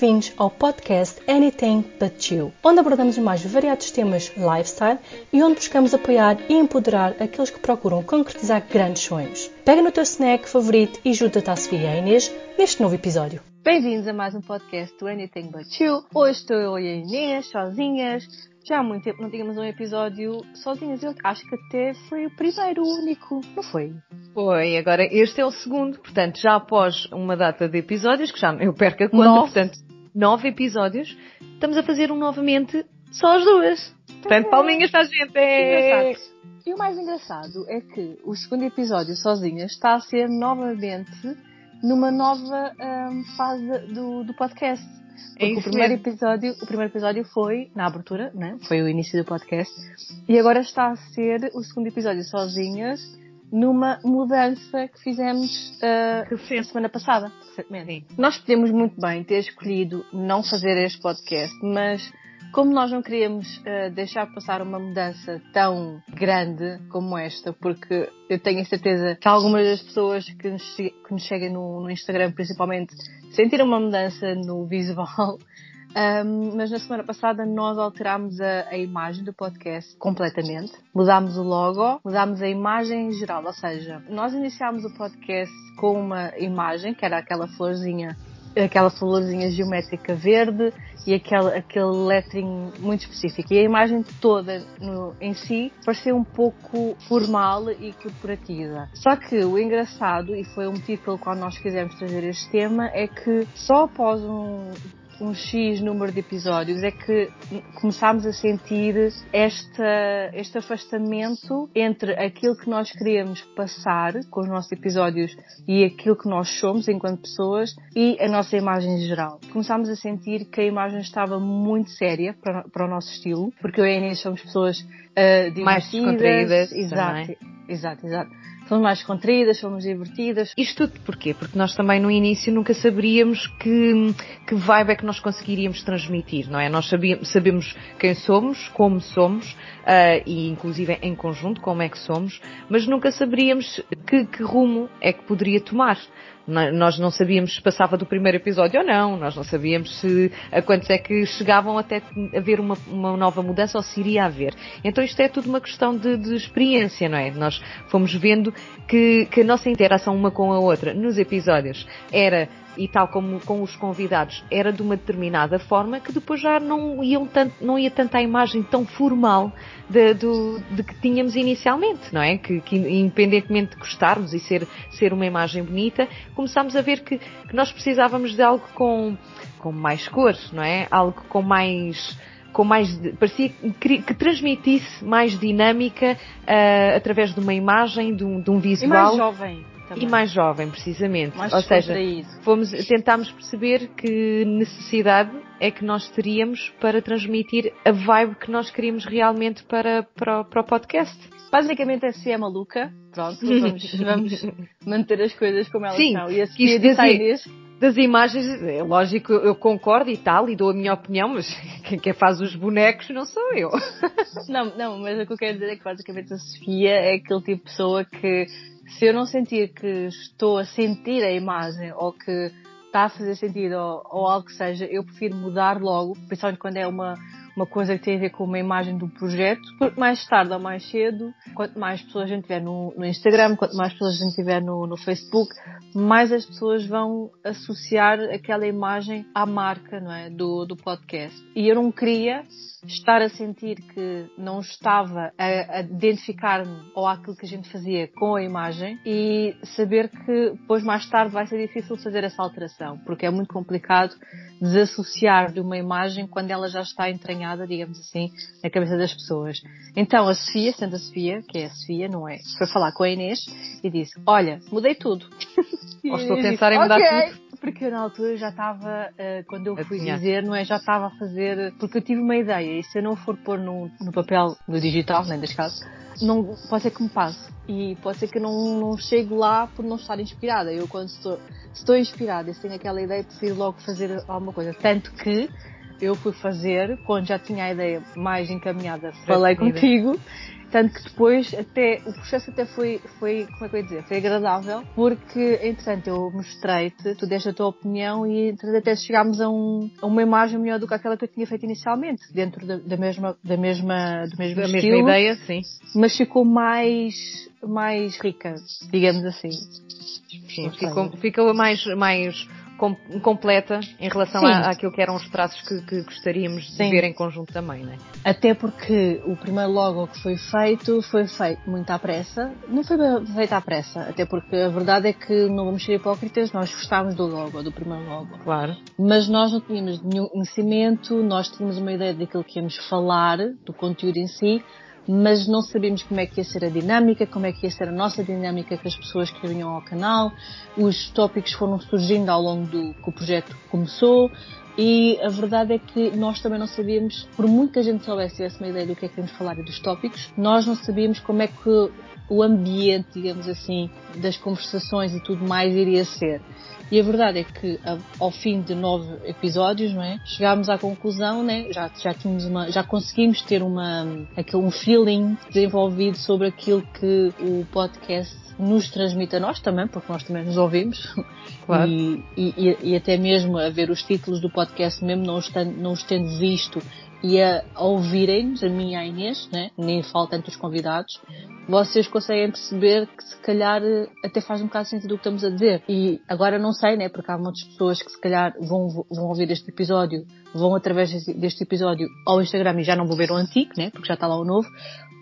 Bem-vindos ao podcast Anything But You, onde abordamos os mais variados temas lifestyle e onde buscamos apoiar e empoderar aqueles que procuram concretizar grandes sonhos. Pega no teu snack favorito e junta-te à Sofia e à Inês neste novo episódio. Bem-vindos a mais um podcast do Anything But You. Hoje estou eu e a Inês sozinhas. Já há muito tempo não tínhamos um episódio sozinhas. Eu acho que até foi o primeiro, o único, não foi? Foi, agora este é o segundo, portanto, já após uma data de episódios, que já eu perco a conta, Nove. portanto, nove episódios, estamos a fazer um novamente só as duas. Portanto, palminhas para a gente. É... Engraçado. E o mais engraçado é que o segundo episódio sozinhas está a ser novamente numa nova hum, fase do, do podcast. Porque É o primeiro mesmo. episódio, o primeiro episódio foi na abertura, né? Foi o início do podcast. E agora está a ser o segundo episódio sozinhas numa mudança que fizemos Recente. semana passada. Sim. Nós podemos muito bem ter escolhido não fazer este podcast, mas como nós não queríamos ah, deixar passar uma mudança tão grande como esta, porque eu tenho a certeza que algumas das pessoas que nos, que nos chegam no, no Instagram, principalmente, sentiram uma mudança no visual. Ahm, mas na semana passada nós alterámos a, a imagem do podcast completamente. Mudámos o logo, mudámos a imagem em geral. Ou seja, nós iniciámos o podcast com uma imagem, que era aquela florzinha, aquela florzinha geométrica verde e aquele, aquele lettering muito específico. E a imagem toda no- em si parecia um pouco formal e corporativa. Só que o engraçado, e foi o motivo pelo qual nós quisemos trazer este tema, é que só após um, um X número de episódios é que começámos a sentir esta, este afastamento entre aquilo que nós queríamos passar com os nossos episódios e aquilo que nós somos enquanto pessoas e a nossa imagem em geral. Começámos a sentir que a imagem estava muito séria para, para o nosso estilo, porque eu e a Inês somos pessoas ah, Mais descontraídas Exato, exato, exato. Somos mais contraídas, somos divertidas. Isto tudo porquê? Porque nós também no início nunca saberíamos que, que vibe é que nós conseguiríamos transmitir, não é? Nós sabíamos, sabemos quem somos, como somos, ah, e inclusive em conjunto como é que somos, mas nunca saberíamos que, que rumo é que poderia tomar. Nós não sabíamos se passava do primeiro episódio ou não, nós não sabíamos se a quantos é que chegavam até haver uma, uma nova mudança ou se iria haver. Então isto é tudo uma questão de, de experiência, não é? Nós fomos vendo que, que a nossa interação uma com a outra nos episódios era, e tal como com os convidados, era de uma determinada forma que depois já não, iam tanto, não ia tanto à imagem tão formal de, do, de que tínhamos inicialmente, não é? Que, que independentemente de gostarmos e ser, ser uma imagem bonita, começámos a ver que, que nós precisávamos de algo com, com mais cores, não é? Algo com mais com mais parecia que, transmitisse mais dinâmica ah, através de uma imagem, de um, de um E visual mais jovem. Também. e mais jovem, precisamente. mais Ou seja, fomos, tentámos perceber que necessidade é que nós teríamos para transmitir a vibe que nós queríamos realmente para, para, o- para o podcast. Basicamente a Sofia é maluca. Pronto, vamos, vamos manter as coisas como elas Sim, são. E a Sofia disse à Inês, Das imagens, é lógico, eu concordo e tal, e dou a minha opinião, mas quem, quem faz os bonecos não sou eu. não, não, mas o que eu quero dizer é que basicamente a Sofia é aquele tipo de pessoa que se eu não sentir que estou a sentir a imagem ou que está a fazer sentido ou, ou algo que seja, eu prefiro mudar logo, principalmente quando é uma, uma coisa que tem a ver com uma imagem do projeto, porque mais tarde ou mais cedo, quanto mais pessoas a gente tiver no, no Instagram, quanto mais pessoas a gente tiver no, no Facebook, mais as pessoas vão associar aquela imagem à marca, não é? Do, do podcast. E eu não queria estar a sentir que não estava a, a identificar-me ou àquilo que a gente fazia com a imagem e saber que depois mais tarde vai ser difícil fazer essa alteração, porque é muito complicado desassociar de uma imagem quando ela já está entranhada, digamos assim, na cabeça das pessoas. Então a Sofia, sendo a Sofia, que é a Sofia, não é? Foi falar com a Inês e disse, olha, mudei tudo. Ou estou a pensar em mudar "Ok." tudo. Porque eu na altura já estava, eh, quando eu fui dizer, não é? Já estava a fazer, porque eu tive uma ideia e se eu não for pôr no, no papel, no digital, nem das caso, não, pode ser que me passe. E pode ser que eu não, não chegue lá por não estar inspirada. Eu quando estou, estou inspirada e tenho aquela ideia, prefiro logo fazer alguma coisa. Tanto que eu fui fazer, quando já tinha a ideia mais encaminhada, falei contigo tanto que depois até, o processo até foi, foi, como é que eu ia dizer, foi agradável, porque entretanto eu mostrei-te, tu deste a tua opinião e entretanto até chegámos a, um, a uma imagem melhor do que aquela que eu tinha feito inicialmente, dentro da, da mesma, da mesma, do mesmo da estilo. mesma ideia, sim. Mas ficou mais, mais rica, digamos assim. Sim, ficou, ficou mais, mais com, completa em relação à, àquilo que eram os traços que, que gostaríamos de Sim. ver em conjunto também, não é? Até porque o primeiro logo que foi feito foi feito muito à pressa. Não foi feito à pressa, até porque a verdade é que não vamos ser hipócritas, nós gostávamos do logo, do primeiro logo. Claro. Mas nós não tínhamos nenhum conhecimento, nós tínhamos uma ideia daquilo que íamos falar, do conteúdo em si, mas não sabíamos como é que ia ser a dinâmica, como é que ia ser a nossa dinâmica com as pessoas que vinham ao canal. Os tópicos foram surgindo ao longo do que o projeto começou e a verdade é que nós também não sabíamos, por muito que a gente soubesse tivesse uma ideia do que é que queríamos falar e dos tópicos, nós não sabíamos como é que o ambiente, digamos assim, das conversações e tudo mais iria ser. E a verdade é que ao fim de nove episódios, não é? Chegámos à conclusão, né? Já, já tínhamos uma, já conseguimos ter uma, um feeling desenvolvido sobre aquilo que o podcast nos transmite a nós também, porque nós também nos ouvimos. Claro. E, e, e até mesmo a ver os títulos do podcast, mesmo não os, tendo, não os tendo visto e a, a ouvirem-nos, a mim e a Inês, né? nem falta entre os convidados, vocês conseguem perceber que se calhar até faz um bocado sentido o que estamos a dizer. E agora não sei, né? Porque há muitas pessoas que se calhar vão, vão ouvir este episódio, vão através deste episódio ao Instagram e já não vão ver o antigo, né? Porque já está lá o novo.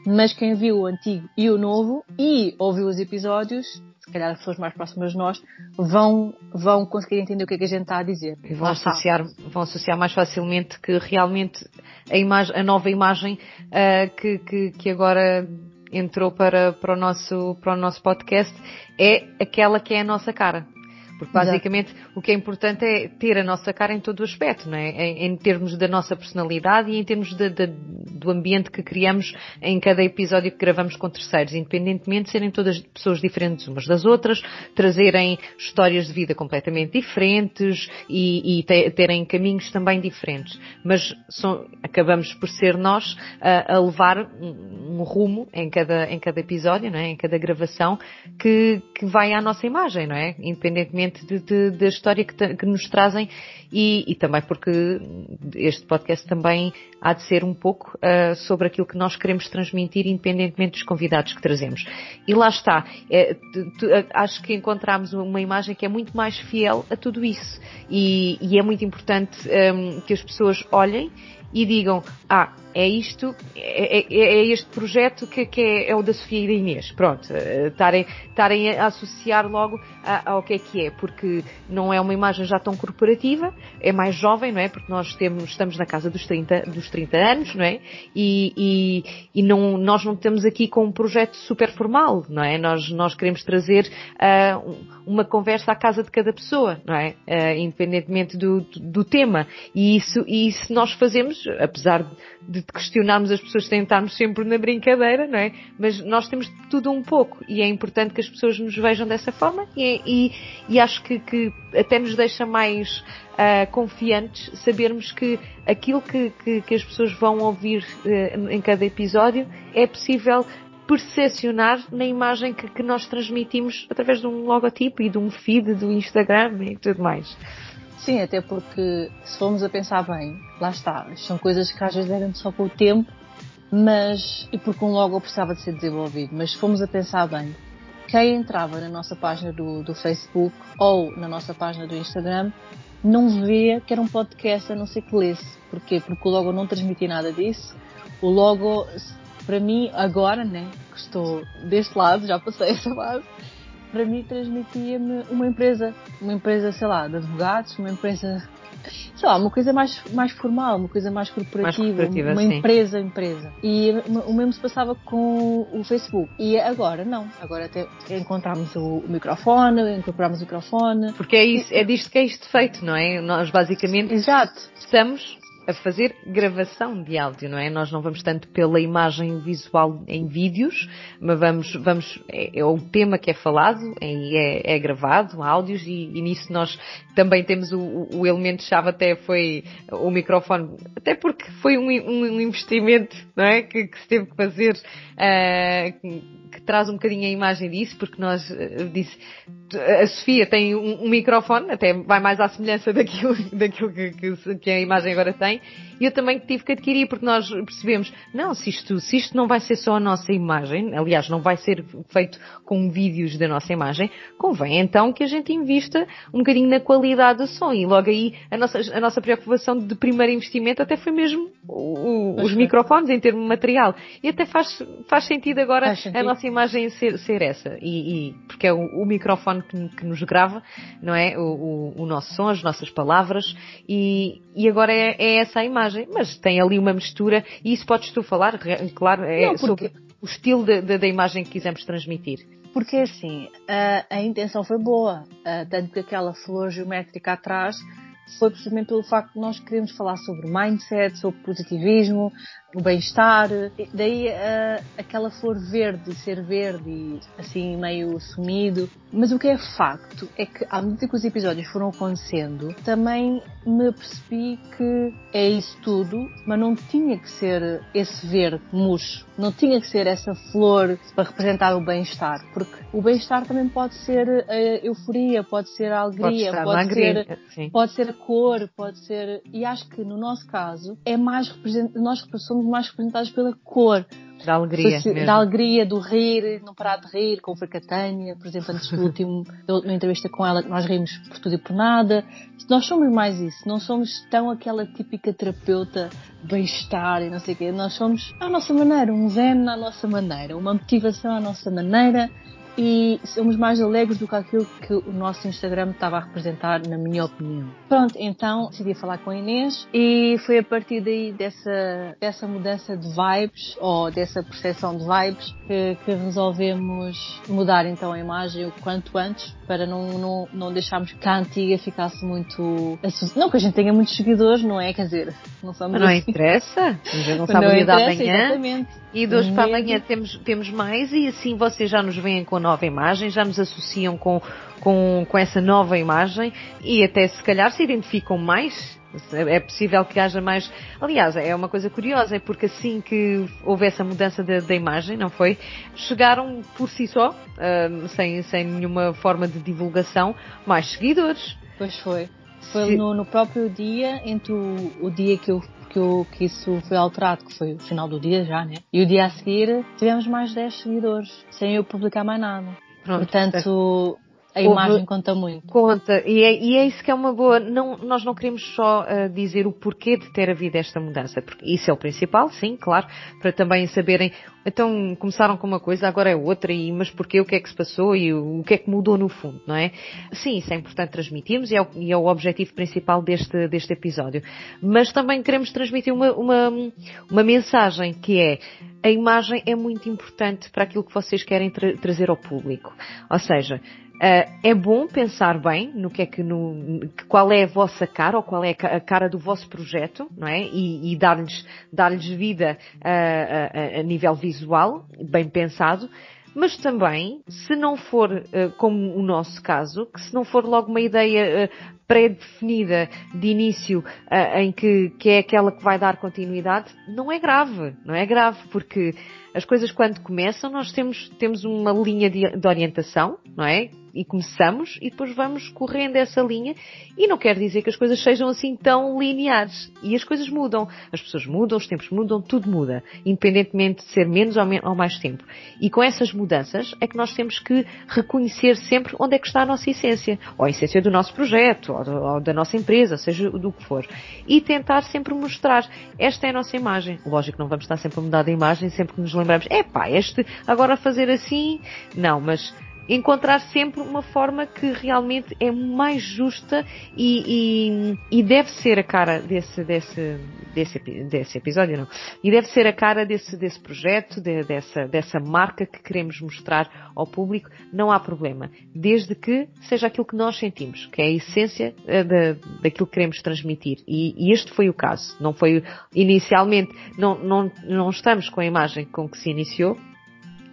Mas quem viu o antigo e o novo e ouviu os episódios, se calhar as pessoas mais próximas de nós, vão, vão conseguir entender o que é que a gente está a dizer. E vão, associar, vão associar mais facilmente que realmente a, imagem, a nova imagem uh, que, que, que agora entrou para, para, o nosso, para o nosso podcast é aquela que é a nossa cara. Porque basicamente Exato. o que é importante é ter a nossa cara em todo o aspecto, não é? Em, em termos da nossa personalidade e em termos de, de, do ambiente que criamos em cada episódio que gravamos com terceiros, independentemente de serem todas pessoas diferentes umas das outras, trazerem histórias de vida completamente diferentes e, e te, terem caminhos também diferentes. Mas são, acabamos por ser nós a, a levar um, um, rumo em cada, em cada episódio, não é? Em cada gravação que, que vai à nossa imagem, não é? Independentemente da história que, que, nos trazem e, e, também porque este podcast também há de ser um pouco uh, sobre aquilo que nós queremos transmitir, independentemente dos convidados que trazemos. E lá está. É, tu, tu, acho que encontramos uma imagem que é muito mais fiel a tudo isso. E, e é muito importante um, que as pessoas olhem e digam, ah, é isto, é, é, é este projeto que, que é, é, o da Sofia e da Inês. Pronto, eh, estarem a associar logo a, ao que é que é, porque não é uma imagem já tão corporativa, é mais jovem, não é? Porque nós temos, estamos na casa dos 30, dos 30 anos, não é? E, e, e não, nós não estamos aqui com um projeto super formal, não é? Nós, nós queremos trazer uh, uma conversa à casa de cada pessoa, não é? Uh, independentemente do, do, tema. E isso, e isso nós fazemos, apesar de questionarmos as pessoas sem estarmos sempre na brincadeira, não é? Mas nós temos tudo um pouco e é importante que as pessoas nos vejam dessa forma e, e, e acho que, que, até nos deixa mais uh, confiantes sabermos que aquilo que, que, que as pessoas vão ouvir uh, em cada episódio é possível percepcionar na imagem que, que nós transmitimos através de um logotipo e de um feed do Instagram e tudo mais. Sim, até porque se formos a pensar bem, lá está, são coisas que às vezes devem só com o tempo, mas, e porque um logo precisava de ser desenvolvido, mas se formos a pensar bem, quem entrava na nossa página do, do Facebook ou na nossa página do Instagram não vê que era um podcast a não ser que lesse. Porquê? Porque o logo não transmitia nada disso. O logo, para mim, agora, né, que estou deste lado, já passei essa base, para mim transmitia-me uma empresa, uma empresa, sei lá, de advogados, uma empresa, sei lá, uma coisa mais, mais formal, uma coisa mais corporativa, mais corporativa uma sim. empresa, empresa. E o mesmo se passava com o Facebook. E agora não, agora até encontramos o microfone, incorporamos o microfone. Porque é isso, é disto que é isto feito, não é? Nós basicamente Exato. estamos a fazer gravação de áudio, não é? Nós não vamos tanto pela imagem visual em vídeos, mas vamos, vamos, é, é o tema que é falado, é, é gravado, áudios, e, e, nisso nós também temos o, o elemento-chave até foi o microfone, até porque foi um, um investimento, não é? Que, que se teve que fazer, uh, traz um bocadinho a imagem disso, porque nós, uh, disse, a Sofia tem um, um, microfone, até vai mais à semelhança daquilo, daquilo que, que, que, a imagem agora tem, e eu também tive que adquirir, porque nós percebemos, não, se isto, se isto não vai ser só a nossa imagem, aliás, não vai ser feito com vídeos da nossa imagem, convém então que a gente invista um bocadinho na qualidade do som, e logo aí a nossa, a nossa preocupação de primeiro investimento até foi mesmo o, os microfones em termos de material, e até faz, faz sentido agora faz sentido. a nossa imagem ser, ser essa, e, e porque é o, o microfone que, que, nos grava, não é? O, o, o, nosso som, as nossas palavras e, e agora é, é, essa a imagem. Mas tem ali uma mistura e isso podes tu falar, claro, é não, porque... sobre o estilo da imagem que quisemos transmitir. Porque assim, a, a intenção foi boa, tanto que aquela flor geométrica atrás foi precisamente pelo facto de nós queremos falar sobre mindset, sobre positivismo, o bem-estar. Daí uh, aquela flor verde, ser verde e assim meio sumido. Mas o que é facto é que à medida que os episódios foram acontecendo, também me percebi que é isso tudo, mas não tinha que ser esse verde murcho. Não tinha que ser essa flor para representar o bem-estar. Porque o bem-estar também pode ser a euforia, pode ser a alegria, pode, pode ser, pode ser a cor, pode ser. E acho que no nosso caso é mais represent... nós somos mais representados pela cor. Da alegria. da alegria, do rir, não parar de rir, com a Tânia, por exemplo, antes do último, da entrevista com ela, que nós rimos por tudo e por nada. Nós somos mais isso, não somos tão aquela típica terapeuta bem-estar e não sei o quê. Nós somos à nossa maneira, um zen à nossa maneira, uma motivação à nossa maneira e somos mais alegres do que aquilo que o nosso Instagram estava a representar, na minha opinião. Pronto, então decidi falar com a Inês e foi a partir daí dessa, dessa mudança de vibes ou dessa percepção de vibes que, que resolvemos mudar então a imagem o quanto antes para não, não, não deixarmos que a antiga ficasse muito. Não que a gente tenha muitos seguidores, não é? Quer dizer, não somos. Não assim. interessa, gente não sabe o dia da manhã. Exatamente. E de hoje para amanhã temos, temos mais e assim vocês já nos veem com nova imagem, já nos associam com, com, com essa nova imagem e até se calhar se identificam mais é possível que haja mais. Aliás, é uma coisa curiosa, é porque assim que houve essa mudança da, imagem, não foi? Chegaram por si só, uh, sem, sem nenhuma forma de divulgação, mais seguidores. Pois foi. Foi no, no, próprio dia, entre o, o dia que eu que, eu, que, isso foi alterado, que foi o final do dia já, né? E o dia a seguir tivemos mais 10 seguidores, sem eu publicar mais nada. Pronto, Portanto, a imagem conta muito. Conta, e é, e é, isso que é uma boa. Não, nós não queremos só uh, dizer o porquê de ter havido esta mudança, porque isso é o principal, sim, claro, para também saberem. Então começaram com uma coisa, agora é outra, e mas porquê, o que é que se passou e o, o que é que mudou no fundo, não é? Sim, isso é importante transmitirmos e é o, e é o objetivo principal deste, deste episódio. Mas também queremos transmitir uma, uma, uma mensagem que é a imagem é muito importante para aquilo que vocês querem tra trazer ao público. Ou seja, Uh, é bom pensar bem no que é que no, qual é a vossa cara ou qual é a cara do vosso projeto, não é? E, e dar-lhes dar-lhes vida uh, a, nível visual, bem pensado. Mas também, se não for como o nosso caso, que se não for logo uma ideia pré-definida de início em que, que é aquela que vai dar continuidade, não é grave, não é grave, porque as coisas quando começam nós temos, temos uma linha de, de orientação, não é? e começamos e depois vamos correndo essa linha e não quer dizer que as coisas sejam assim tão lineares. E as coisas mudam. As pessoas mudam, os tempos mudam, tudo muda. Independentemente de ser menos ou, mais tempo. E com essas mudanças é que nós temos que reconhecer sempre onde é que está a nossa essência. Ou a essência do nosso projeto, ou, da nossa empresa, seja do que for. E tentar sempre mostrar. Esta é a nossa imagem. Lógico que não vamos estar sempre a mudar de imagem sempre que nos lembramos, é pá, este agora fazer assim. Não, mas encontrar sempre uma forma que realmente é mais justa e, e, e deve ser a cara desse, desse, desse, desse, episódio, não? E deve ser a cara desse, desse projeto, de, dessa, dessa marca que queremos mostrar ao público. Não há problema. Desde que seja aquilo que nós sentimos, que é a essência eh, da, daquilo que queremos transmitir. E, e este foi o caso. Não foi, inicialmente, não, não, não estamos com a imagem com que se iniciou,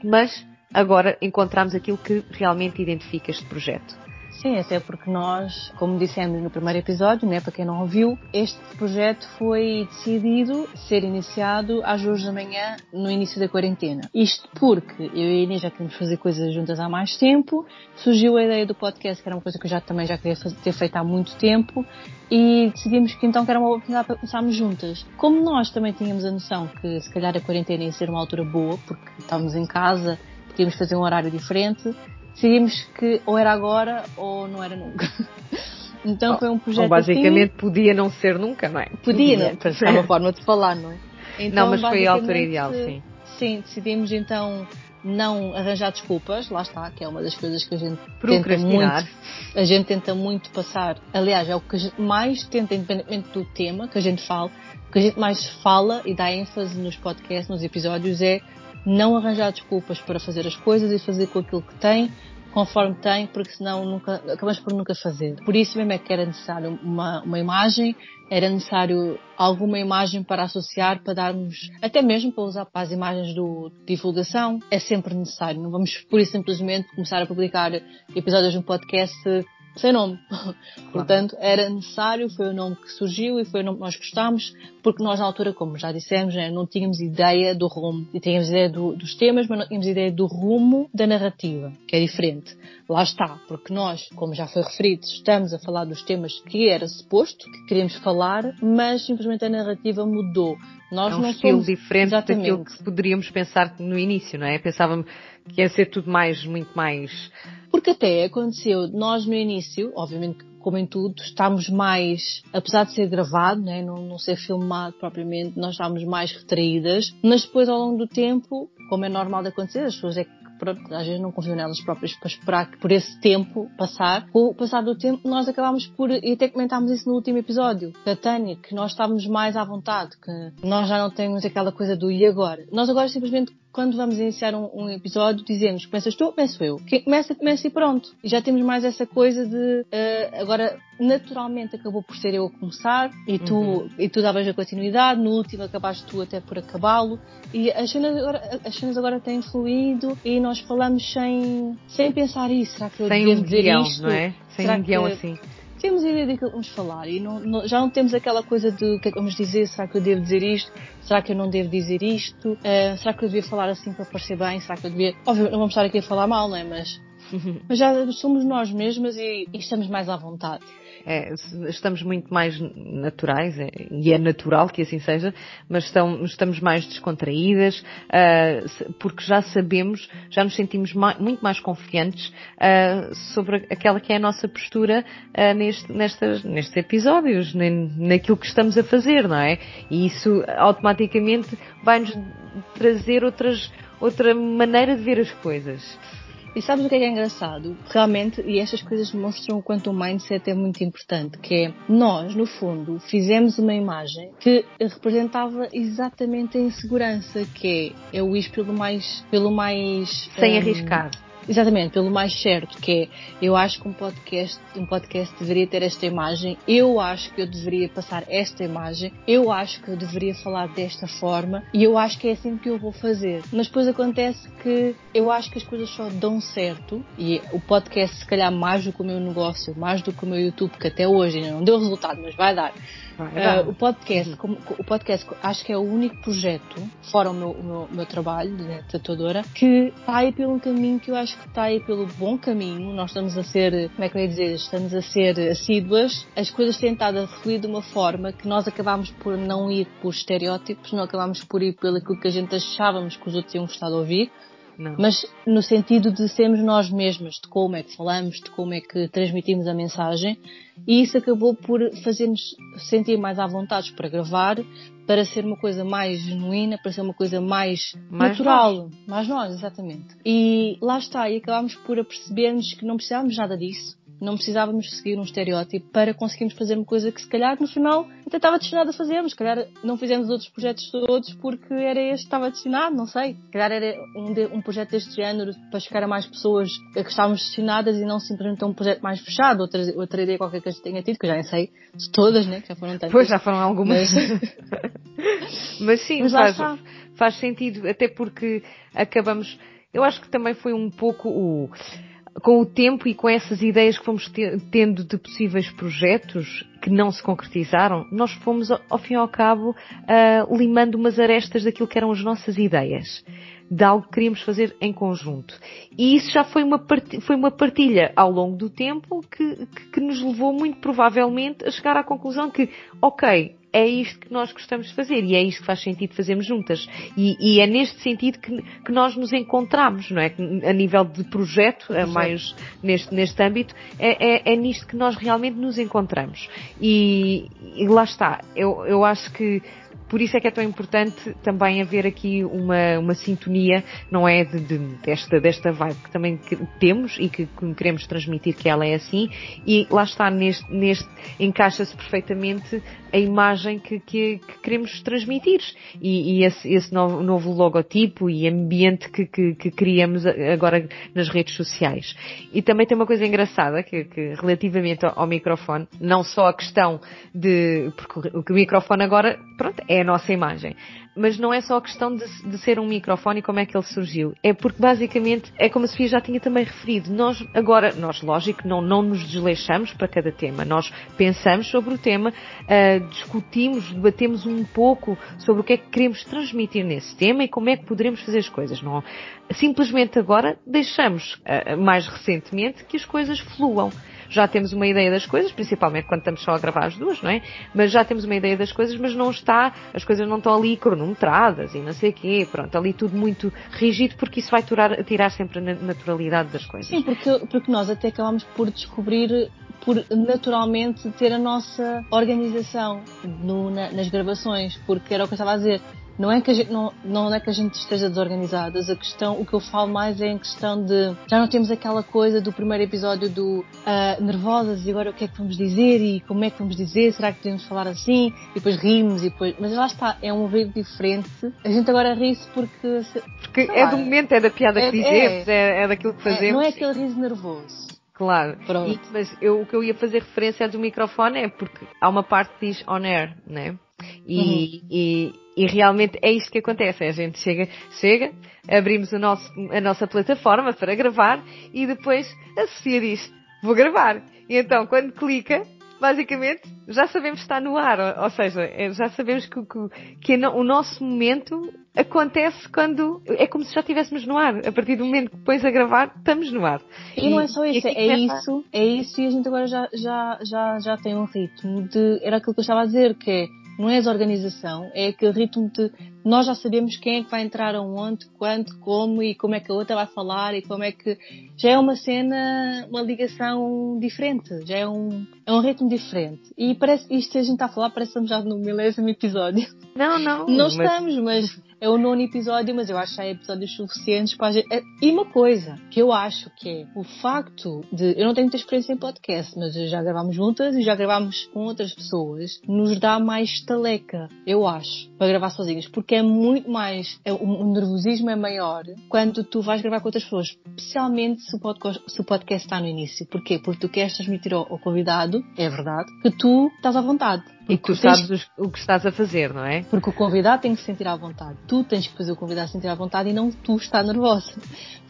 mas agora encontramos aquilo que realmente identifica este projeto. Sim, até porque nós, como dissemos no primeiro episódio, né, para quem não ouviu, este projeto foi decidido ser iniciado às duas da manhã no início da quarentena. Isto porque eu e a Inês já queríamos fazer coisas juntas há mais tempo, surgiu a ideia do podcast, que era uma coisa que eu já também já queria ter feito há muito tempo, e decidimos que então que era uma oportunidade para começarmos juntas. Como nós também tínhamos a noção que se calhar a quarentena ia ser uma altura boa, porque estávamos em casa podíamos fazer um horário diferente, decidimos que ou era agora ou não era nunca. Então foi um projeto. Ou basicamente assim, podia não ser nunca, não é? Podia, não, para uma forma de falar, não é? Então, não, mas foi a altura ideal, sim. Sim, decidimos então não arranjar desculpas, lá está, que é uma das coisas que a gente tenta muito, a gente tenta muito passar. Aliás, é o que a gente mais tenta, independentemente do tema que a gente fala, o que a gente mais fala e dá ênfase nos podcasts, nos episódios é não arranjar desculpas para fazer as coisas e fazer com aquilo que tem, conforme tem, porque senão nunca, acabamos por nunca fazer. Por isso mesmo é que era necessário uma, uma imagem, era necessário alguma imagem para associar, para darmos, até mesmo para usar para as imagens do divulgação, é sempre necessário. Não vamos, por isso simplesmente, começar a publicar episódios no podcast sem nome. Claro. Portanto, era necessário, foi o nome que surgiu e foi o nome que nós gostámos, porque nós na altura, como já dissemos, né, não tínhamos ideia do rumo. E tínhamos ideia do, dos temas, mas não tínhamos ideia do rumo da narrativa, que é diferente. Lá está, porque nós, como já foi referido, estamos a falar dos temas que era suposto, que queríamos falar, mas simplesmente a narrativa mudou. Nós é um não estilo somos... diferente Exatamente. daquilo que poderíamos pensar no início, não é? Pensávamos que ia ser tudo mais, muito mais porque até aconteceu, nós no início, obviamente como em tudo, estamos mais, apesar de ser gravado, né, não, não ser filmado propriamente, nós estamos mais retraídas, mas depois ao longo do tempo, como é normal de acontecer, as pessoas é que às vezes não confiam nelas próprias para esperar que por esse tempo passar. Com o passar do tempo, nós acabámos por, e até comentámos isso no último episódio, da Tânia, que nós estávamos mais à vontade, que nós já não temos aquela coisa do e agora. Nós agora simplesmente quando vamos iniciar um, um, episódio, dizemos começas tu ou começo eu? Quem começa, começa e pronto. E já temos mais essa coisa de uh, agora naturalmente acabou por ser eu a começar e tu, uhum. e tu davas a continuidade, no último acabaste tu até por acabá-lo e as cenas, agora, as cenas agora têm fluído e nós falamos sem, sem pensar isso. Será que eu sem devo um dizer guião, isto? não é? Sem Será um guião que... assim temos ideia daquilo que vamos falar e não, não, já não temos aquela coisa de o que é que vamos dizer, será que eu devo dizer isto, será que eu não devo dizer isto, uh, será que eu devia falar assim para parecer bem, será que eu devia... Óbvio, não vamos estar aqui a falar mal, não é? Mas, mas já somos nós mesmas e, e estamos mais à vontade é, estamos muito mais naturais, é, e é natural que assim seja, mas estamos mais descontraídas, uh, porque já sabemos, já nos sentimos muito mais confiantes uh, sobre aquela que é a nossa postura uh, neste, nestas, nestes episódios, naquilo que estamos a fazer, não é? E isso automaticamente vai-nos trazer outras, outra maneira de ver as coisas. E sabes o que é, que é engraçado? Realmente, e estas coisas mostram o quanto o mindset é muito importante, que é nós, no fundo, fizemos uma imagem que representava exatamente a insegurança, que é, é o ir pelo mais, pelo mais... Sem um, arriscar. Exatamente, pelo mais certo, que é, eu acho que um podcast, um podcast deveria ter esta imagem, eu acho que eu deveria passar esta imagem, eu acho que eu deveria falar desta forma e eu acho que é assim que eu vou fazer. Mas depois acontece que eu acho que as coisas só dão certo e o podcast se calhar mais do que o meu negócio, mais do que o meu YouTube, que até hoje ainda não deu resultado, mas vai dar Uh, o podcast, uhum. como, o podcast, acho que é o único projeto, fora o meu, o meu, meu trabalho de tatuadora, que está aí pelo caminho que eu acho que está aí pelo bom caminho. Nós estamos a ser, como é que eu ia dizer, estamos a ser assíduas. As coisas têm estado a fluir de uma forma que nós acabámos por não ir por estereótipos, não acabámos por ir pelo que a gente achávamos que os outros iam gostar de ouvir não. Mas no sentido de sermos nós mesmos, de como é que falamos, de como é que transmitimos a mensagem, e isso acabou por fazer-nos sentir mais à vontade para gravar, para ser uma coisa mais genuína, para ser uma coisa mais, mais natural. Nós. Mais nós, exatamente. E lá está, e acabámos por apercebermos que não precisávamos nada disso não precisávamos seguir um estereótipo para conseguirmos fazer uma coisa que se calhar no final até estava destinado a fazermos. Se calhar não fizemos outros projetos todos porque era este que estava destinado, não sei. Se calhar era um, de, um projeto deste género para chegar a mais pessoas que estávamos destinadas e não simplesmente um projeto mais fechado. Outra, outra ideia qualquer que eu tenha tido, que eu já nem sei de todas, né? Que já foram tantas. Pois, já foram algumas. Mas, Mas sim, Mas faz, faz sentido, até porque acabamos. Eu acho que também foi um pouco o com o tempo e com essas ideias que fomos tendo de possíveis projetos que não se concretizaram, nós fomos, ao fim e ao cabo, uh, limando umas arestas daquilo que eram as nossas ideias, de algo que queríamos fazer em conjunto. E isso já foi uma partilha, foi uma partilha ao longo do tempo que, que, que nos levou muito provavelmente a chegar à conclusão que, ok, é isto que nós gostamos de fazer e é isto que faz sentido fazermos juntas. E, e é neste sentido que, que, nós nos encontramos, não é? A nível de projeto, é mais neste, neste âmbito, é, é, é, nisto que nós realmente nos encontramos. E, e lá está. Eu, eu acho que por isso é que é tão importante também haver aqui uma, uma sintonia, não é, de, de, desta, desta vibe que também temos e que, que, queremos transmitir que ela é assim e lá está, neste, neste encaixa-se perfeitamente a imagem que, que, que queremos transmitir e, e esse, esse novo, novo, logotipo e ambiente que, que, que, criamos agora nas redes sociais. E também tem uma coisa engraçada que, que relativamente ao, ao, microfone, não só a questão de, porque o, microfone agora, pronto, é a nossa imagem mas não é só a questão de, de, ser um microfone e como é que ele surgiu. É porque basicamente é como a Sofia já tinha também referido. Nós agora, nós lógico, não, não nos desleixamos para cada tema. Nós pensamos sobre o tema, uh, discutimos, debatemos um pouco sobre o que é que queremos transmitir nesse tema e como é que poderemos fazer as coisas. Não, simplesmente agora deixamos, uh, mais recentemente, que as coisas fluam já temos uma ideia das coisas, principalmente quando estamos só a gravar as duas, não é? Mas já temos uma ideia das coisas, mas não está, as coisas não estão ali cronometradas e não sei o quê, pronto, ali tudo muito rígido porque isso vai tirar, tirar sempre a naturalidade das coisas. Sim, porque, porque nós até acabamos por descobrir por naturalmente ter a nossa organização no, na, nas gravações, porque era o que eu estava a dizer não é que a gente, não, não é que a gente esteja desorganizadas, a questão, o que eu falo mais é em questão de já não temos aquela coisa do primeiro episódio do uh, nervosas e agora o que é que vamos dizer e como é que vamos dizer, será que podemos falar assim e depois rimos e depois, mas lá está, é um rir diferente. A gente agora ri-se porque porque é lá, do momento, é da piada é, que dizemos, é, é, é daquilo que é, fazemos. não é aquele riso nervoso. Claro. E, mas eu, o que eu ia fazer referência do microfone é porque há uma parte que diz on air, né? E, uhum. e, e, realmente é isto que acontece. A gente chega, chega, abrimos o nosso, a nossa plataforma para gravar e depois a Sofia diz, vou gravar. E então quando clica, basicamente já sabemos que está no ar. Ou, seja, é, já sabemos que, que, que o nosso momento acontece quando é como se já estivéssemos no ar. A partir do momento que pões a gravar, estamos no ar. E, e não é só isso, é isso, é isso e a gente agora já, já, já, já tem um ritmo de. Era aquilo que eu estava a dizer, que é não é a organização, é aquele ritmo de nós já sabemos quem é que vai entrar aonde, quando, como e como é que a outra vai falar e como é que já é uma cena, uma ligação diferente, já é um, é um ritmo diferente. E parece isto que a gente está a falar, parece que estamos já no milésimo episódio. Não, não. Não mas... estamos, mas é o nono episódio, mas eu acho que há episódios suficientes para. É, e uma coisa que eu acho que é o facto de. Eu não tenho muita experiência em podcast, mas já gravámos juntas e já gravámos com outras pessoas, nos dá mais estaleca, eu acho, para gravar sozinhas, porque é muito mais. É, o, nervosismo é maior quando tu vais gravar com outras pessoas, especialmente se o podcast, se o podcast está no início. Porquê? Porque tu queres transmitir ao, ao convidado, é verdade, que tu estás à vontade. E tu sabes tens... o que estás a fazer, não é? Porque o convidado tem que se sentir à vontade. Tu tens que fazer o convidado se sentir à vontade e não tu estar nervosa.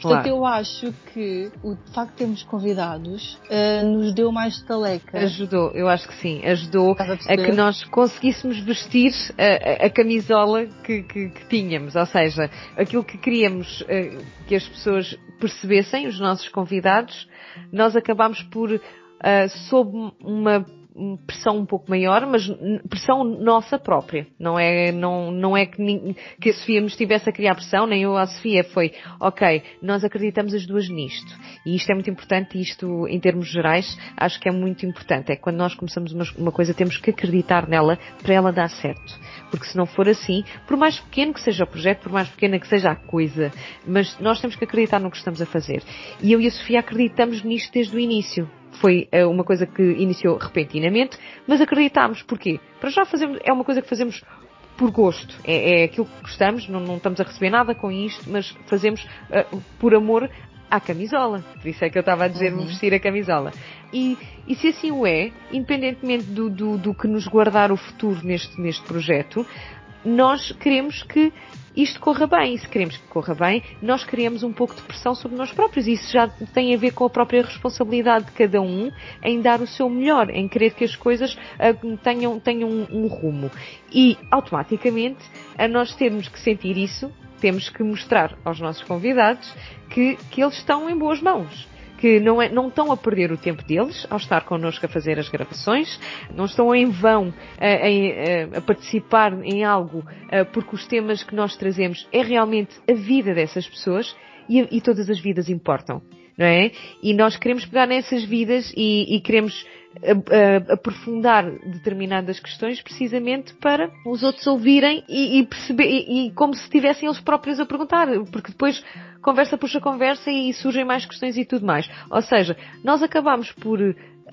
Portanto, claro. eu acho que o facto de termos convidados uh, nos deu mais taleca. Ajudou, eu acho que sim. Ajudou a, a, que nós conseguíssemos vestir a, a, a camisola que, que, que, tínhamos. Ou seja, aquilo que queríamos uh, que as pessoas percebessem, os nossos convidados, nós acabámos por, uh, sob uma pressão um pouco maior, mas pressão nossa própria. Não é, não, não é que, que a Sofia me estivesse a criar pressão, nem eu a Sofia. Foi, ok, nós acreditamos as duas nisto. E isto é muito importante, isto em termos gerais, acho que é muito importante. É que quando nós começamos uma, uma coisa, temos que acreditar nela para ela dar certo. Porque se não for assim, por mais pequeno que seja o projeto, por mais pequena que seja a coisa, mas nós temos que acreditar no que estamos a fazer. E eu e a Sofia acreditamos nisto desde o início foi eh, uma coisa que iniciou repentinamente, mas acreditámos. Porquê? Para já fazemos, é uma coisa que fazemos por gosto. É, é aquilo que gostamos, não, não, estamos a receber nada com isto, mas fazemos uh, por amor à camisola. Por isso é que eu estava a dizer uhum. vestir a camisola. E, e se assim o é, independentemente do, do, do que nos guardar o futuro neste, neste projeto, nós queremos que isto corra bem. E se queremos que corra bem, nós criamos um pouco de pressão sobre nós próprios. Isso já tem a ver com a própria responsabilidade de cada um em dar o seu melhor, em querer que as coisas uh, tenham, tenham um, um rumo. E, automaticamente, a nós termos que sentir isso, temos que mostrar aos nossos convidados que, que eles estão em boas mãos que não, é, não estão a perder o tempo deles ao estar connosco a fazer as gravações, não estão em vão a, a, a participar em algo porque os temas que nós trazemos é realmente a vida dessas pessoas e, e todas as vidas importam, não é? E nós queremos pegar nessas vidas e, e queremos aprofundar determinadas questões precisamente para os outros ouvirem e, e perceber, e, e, como se estivessem eles próprios a perguntar, porque depois conversa puxa conversa e surgem mais questões e tudo mais. Ou seja, nós acabamos por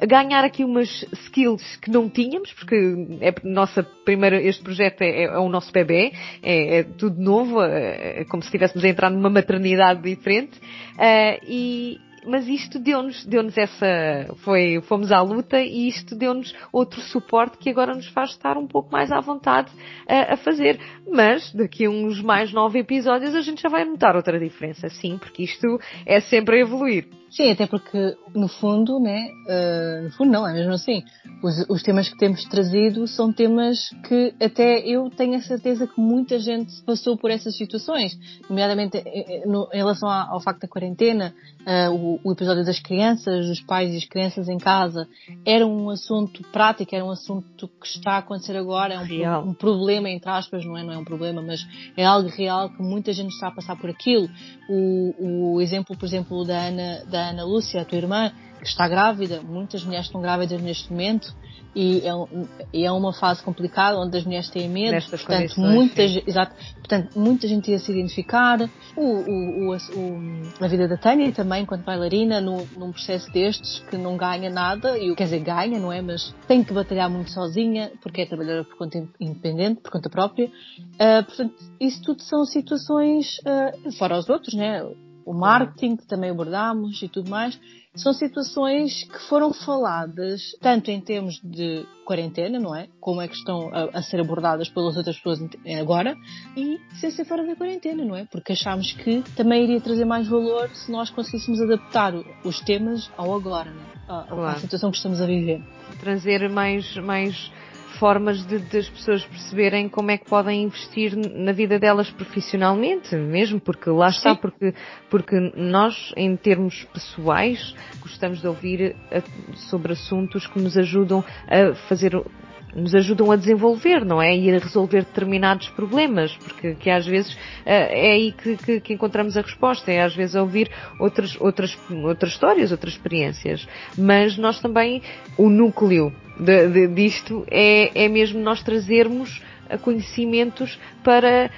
ganhar aqui umas skills que não tínhamos, porque é nossa primeira, este projeto é, é o nosso bebê, é, é tudo novo, é, é como se estivéssemos a entrar numa maternidade diferente, uh, e, mas isto deu-nos, deu-nos essa, foi, fomos à luta e isto deu-nos outro suporte que agora nos faz estar um pouco mais à vontade a, a, fazer. Mas daqui a uns mais nove episódios a gente já vai notar outra diferença, sim, porque isto é sempre a evoluir. Sim, até porque no fundo, né, uh, no fundo não, é mesmo assim. Os, os, temas que temos trazido são temas que até eu tenho a certeza que muita gente passou por essas situações, nomeadamente em, eh, eh, no, em relação ao, ao facto da quarentena, uh, o, o, episódio das crianças, os pais e as crianças em casa, era um assunto prático, era um assunto que está a acontecer agora, é um, um problema entre aspas, não é, não é um problema, mas é algo real que muita gente está a passar por aquilo. O, o exemplo, por exemplo, da Ana, da Ana Lúcia, a tua irmã, que está grávida, muitas mulheres estão grávidas neste momento e é, é uma fase complicada onde as mulheres têm medo, Nestas portanto, muita, exato, portanto, muita gente ia se identificar. O, o, o, a vida da Tânia também, enquanto bailarina, no, num processo destes que não ganha nada, e quer dizer, ganha, não é? Mas tem que batalhar muito sozinha, porque é trabalhadora por conta independente, por conta própria. Uh, portanto, isso tudo são situações, uh, fora os outros, né? O marketing, que também abordámos e tudo mais, são situações que foram faladas tanto em termos de quarentena, não é? Como é que estão a, a, ser abordadas pelas outras pessoas agora e sem ser fora da quarentena, não é? Porque achámos que também iria trazer mais valor se nós conseguíssemos adaptar os temas ao agora, não é? à, à situação que estamos a viver. Trazer mais, mais formas de, de, as pessoas perceberem como é que podem investir na vida delas profissionalmente, mesmo, porque lá está, porque, porque nós, em termos pessoais, gostamos de ouvir eh, sobre assuntos que nos ajudam a fazer nos ajudam a desenvolver, não é? E a resolver determinados problemas, porque que às vezes é aí que, que, que, encontramos a resposta, é às vezes ouvir outras, outras, outras histórias, outras experiências. Mas nós também, o núcleo de, de, disto é, é mesmo nós trazermos conhecimentos para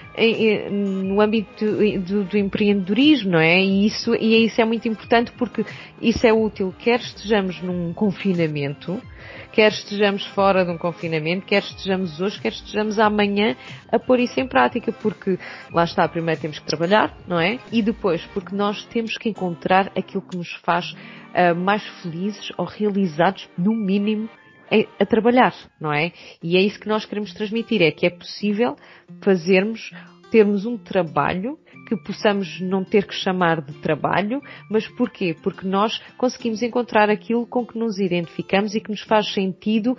no âmbito do, do, empreendedorismo, não é? E isso, e isso é muito importante porque isso é útil, quer estejamos num confinamento, quer estejamos fora de um confinamento, quer estejamos hoje, quer estejamos amanhã a pôr isso em prática, porque lá está, primeiro temos que trabalhar, não é? E depois, porque nós temos que encontrar aquilo que nos faz uh, mais felizes ou realizados, no mínimo, a trabalhar, não é? E é isso que nós queremos transmitir, é que é possível fazermos, termos um trabalho que possamos não ter que chamar de trabalho, mas porquê? Porque nós conseguimos encontrar aquilo com que nos identificamos e que nos faz sentido uh,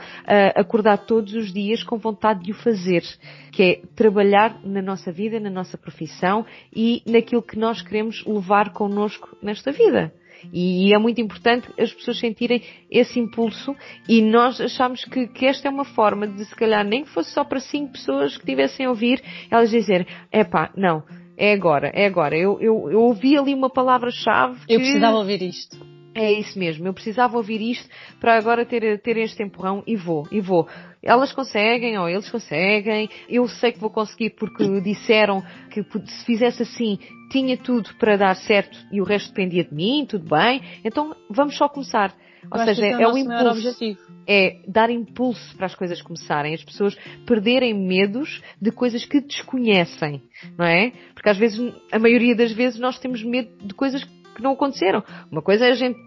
acordar todos os dias com vontade de o fazer, que é trabalhar na nossa vida, na nossa profissão e naquilo que nós queremos levar connosco nesta vida. E, é muito importante as pessoas sentirem esse impulso e nós achamos que, que esta é uma forma de, se calhar, nem que fosse só para cinco pessoas que tivessem a ouvir, elas dizerem, epá, não, é agora, é agora. Eu, eu, eu ouvi ali uma palavra-chave. Eu precisava ouvir isto. É isso mesmo, eu precisava ouvir isto para agora ter, ter este empurrão e vou, e vou. Elas conseguem, ou eles conseguem, eu sei que vou conseguir porque disseram que se fizesse assim tinha tudo para dar certo e o resto dependia de mim, tudo bem, então vamos só começar. Ou seja, é, é, o impulso. É dar impulso para as coisas começarem, as pessoas perderem medos de coisas que desconhecem, não é? Porque às vezes, a maioria das vezes, nós temos medo de coisas que não aconteceram. Uma coisa é a gente,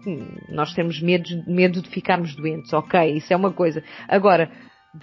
nós temos medo, medo de ficarmos doentes, ok, isso é uma coisa. Agora,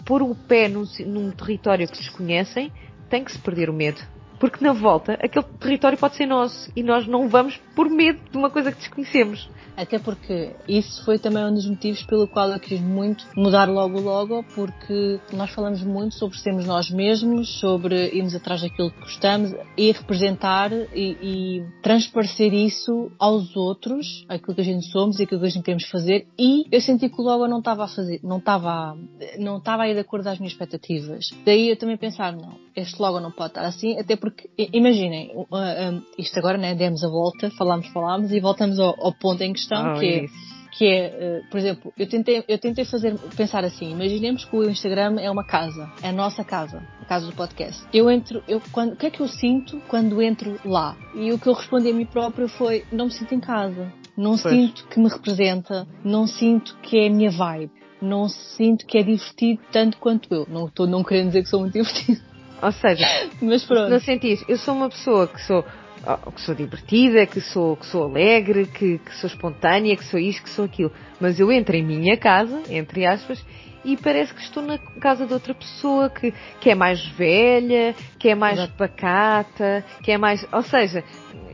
pôr o pé num, num território que desconhecem, tem que se perder o medo. Porque na volta, aquele território pode ser nosso e nós não vamos por medo de uma coisa que desconhecemos. Até porque isso foi também um dos motivos pelo qual eu quis muito mudar logo logo, porque nós falamos muito sobre sermos nós mesmos, sobre irmos atrás daquilo que gostamos e representar e, e transparecer isso aos outros, aquilo que a gente somos e aquilo que a gente queremos fazer. E eu senti que logo não estava a fazer, não estava, não estava a ir de acordo às minhas expectativas. Daí eu também pensar, não, este logo não pode estar assim, até porque, imaginem, uh, uh, isto agora, né, demos a volta, falámos, falámos e voltamos ao, ao ponto em que questão, oh, que, é, que é, uh, por exemplo, eu tentei, eu tentei fazer, pensar assim, imaginemos que o Instagram é uma casa, é a nossa casa, a casa do podcast. Eu entro, eu, quando, o que é que eu sinto quando entro lá? E o que eu respondi a mim próprio foi, não me sinto em casa. Não pois. sinto que me representa, não sinto que é a minha vibe, não sinto que é divertido tanto quanto eu. Não estou não querendo dizer que sou muito divertido. Ou seja, mas pronto. no sentido, eu sou uma pessoa que sou que sou divertida, que sou, que sou alegre, que, que sou espontânea, que sou isto, que sou aquilo. Mas eu entro em minha casa, entre aspas, e parece que estou na casa de outra pessoa que, que é mais velha, que é mais Exato. pacata, que é mais. Ou seja,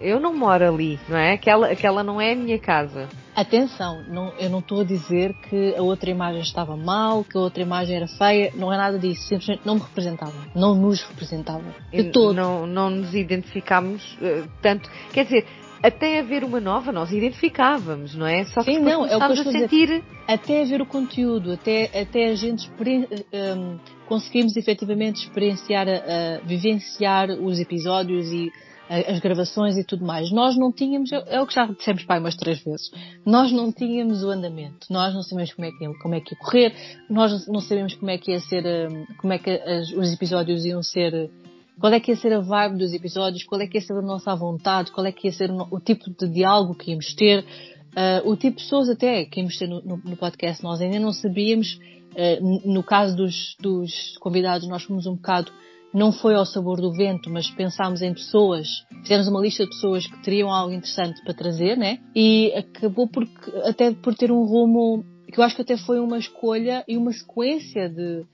eu não moro ali, não é? Aquela, aquela não é a minha casa. Atenção, não, eu não estou a dizer que a outra imagem estava mal, que a outra imagem era feia, não é nada disso, simplesmente não me representava, não nos representava. De todo. Não, não nos identificámos uh, tanto. Quer dizer, até haver uma nova, nós identificávamos, não é? Só que Sim, não, é o que eu a sentir. Dizer, até haver o conteúdo, até, até a gente um, conseguimos efetivamente experienciar, uh, vivenciar os episódios e as gravações e tudo mais. Nós não tínhamos, é o que já dissemos pai umas três vezes, nós não tínhamos o andamento, nós não sabemos como é que, como é que ia correr, nós não sabemos como é que ia ser, hum, como é que as, os episódios iam ser, qual é que ia ser a vibe dos episódios, qual é que ia ser a nossa vontade, qual é que ia ser o, o tipo de diálogo que íamos ter, uh, o tipo de pessoas até que íamos ter no, no, no podcast, nós ainda não sabíamos, uh, no caso dos, dos convidados, nós fomos um bocado não foi ao sabor do vento, mas pensámos em pessoas, fizemos uma lista de pessoas que teriam algo interessante para trazer, né? E acabou por, até por ter um rumo que eu acho que até foi uma escolha e uma sequência de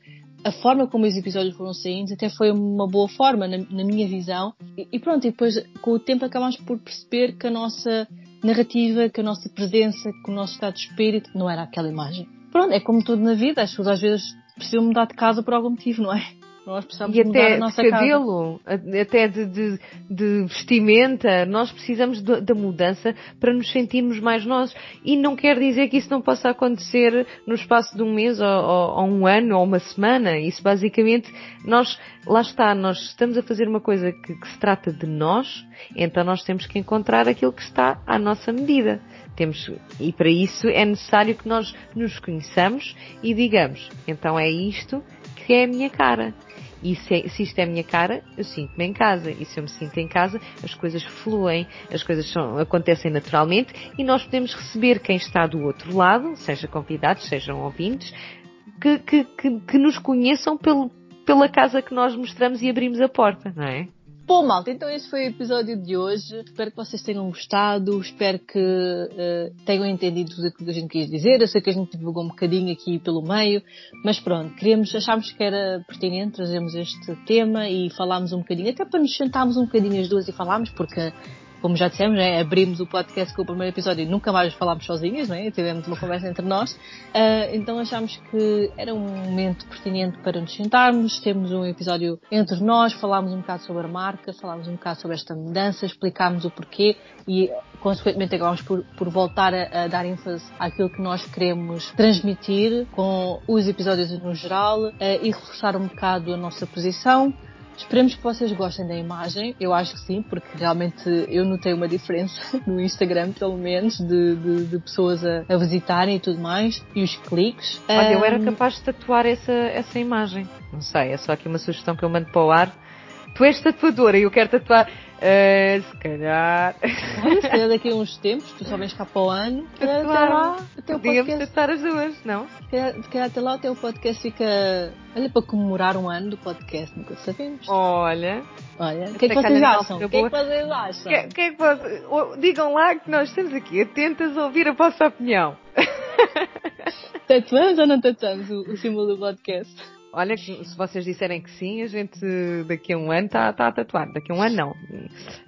a forma como os episódios foram saindo até foi uma boa forma na, na minha visão e, e, pronto, e depois com o tempo acabámos por perceber que a nossa narrativa, que a nossa presença, que o nosso estado de espírito não era aquela imagem. Pronto, é como tudo na vida, as pessoas às vezes precisam mudar de casa por algum motivo, não é? Nós precisamos e até nossa de cabelo, casa. até de, de, de, vestimenta, nós precisamos da mudança para nos sentirmos mais nós. E não quer dizer que isso não possa acontecer no espaço de um mês ou, ou, ou um ano ou uma semana. Isso basicamente, nós, lá está, nós estamos a fazer uma coisa que, que se trata de nós, então nós temos que encontrar aquilo que está à nossa medida. Temos, e para isso é necessário que nós nos conheçamos e digamos, então é isto que é a minha cara. E se, se isto é a minha cara, eu sinto-me em casa. E se eu me sinto em casa, as coisas fluem, as coisas são, acontecem naturalmente e nós podemos receber quem está do outro lado, seja convidados, sejam ouvintes, que, que, que, que nos conheçam pelo, pela casa que nós mostramos e abrimos a porta, não é? Bom, malta, então esse foi o episódio de hoje. Espero que vocês tenham gostado, espero que uh, tenham entendido tudo aquilo que a gente quis dizer. Eu sei que a gente divulgou um bocadinho aqui pelo meio, mas pronto, queríamos, achámos que era pertinente trazermos este tema e falámos um bocadinho, até para nos sentarmos um bocadinho as duas e falarmos, porque como já dissemos, né, abrimos o podcast com o primeiro episódio e nunca mais falámos sozinhas, né, tivemos uma conversa entre nós. Uh, então achámos que era um momento pertinente para nos sentarmos, temos um episódio entre nós, falámos um bocado sobre a marca, falámos um bocado sobre esta mudança, explicámos o porquê e consequentemente acabamos por, por voltar a, a, dar ênfase àquilo que nós queremos transmitir com os episódios no geral uh, e reforçar um bocado a nossa posição. Esperemos que vocês gostem da imagem. Eu acho que sim, porque realmente eu notei uma diferença no Instagram, pelo menos, de, de, de pessoas a, a, visitarem e tudo mais. E os cliques. Olha, um... eu era capaz de tatuar essa, essa imagem. Não sei, é só aqui uma sugestão que eu mando para o ar. Tu és tatuadora e eu quero tatuar. Uh, se calhar. Olha, se calhar daqui a uns tempos, tu só vens cá para o ano. Até lá, o teu podcast. tatuar as duas, não? Se calhar até lá o teu podcast fica. Olha, para comemorar um ano do podcast, nunca sabemos. Olha. Olha, o que é que vocês acham? O que é que vocês acham? Que, que é que vocês... Digam lá que nós estamos aqui atentas a ouvir a vossa opinião. Tatuamos ou não tatuamos o, o símbolo do podcast? Olha, se vocês disserem que sim, a gente daqui a um ano está tá a tatuar. Daqui a um ano não.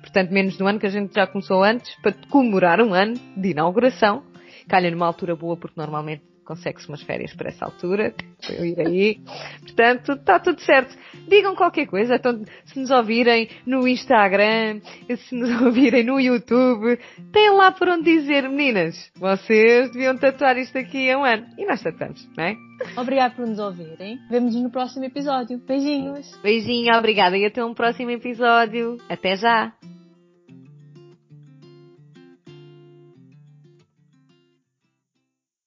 Portanto, menos de um ano que a gente já começou antes para comemorar um ano de inauguração. Calha numa altura boa porque normalmente consegue-se umas férias para essa altura, eu ir aí. Portanto, está tudo certo. Digam qualquer coisa, então, se nos ouvirem no Instagram, se nos ouvirem no YouTube, têm lá por onde dizer, meninas, vocês deviam tatuar isto aqui a um ano. E nós tatuamos, não é? Obrigado por nos ouvirem. Vemo-nos no próximo episódio. Beijinhos. Beijinho, obrigada. E até um próximo episódio. Até já.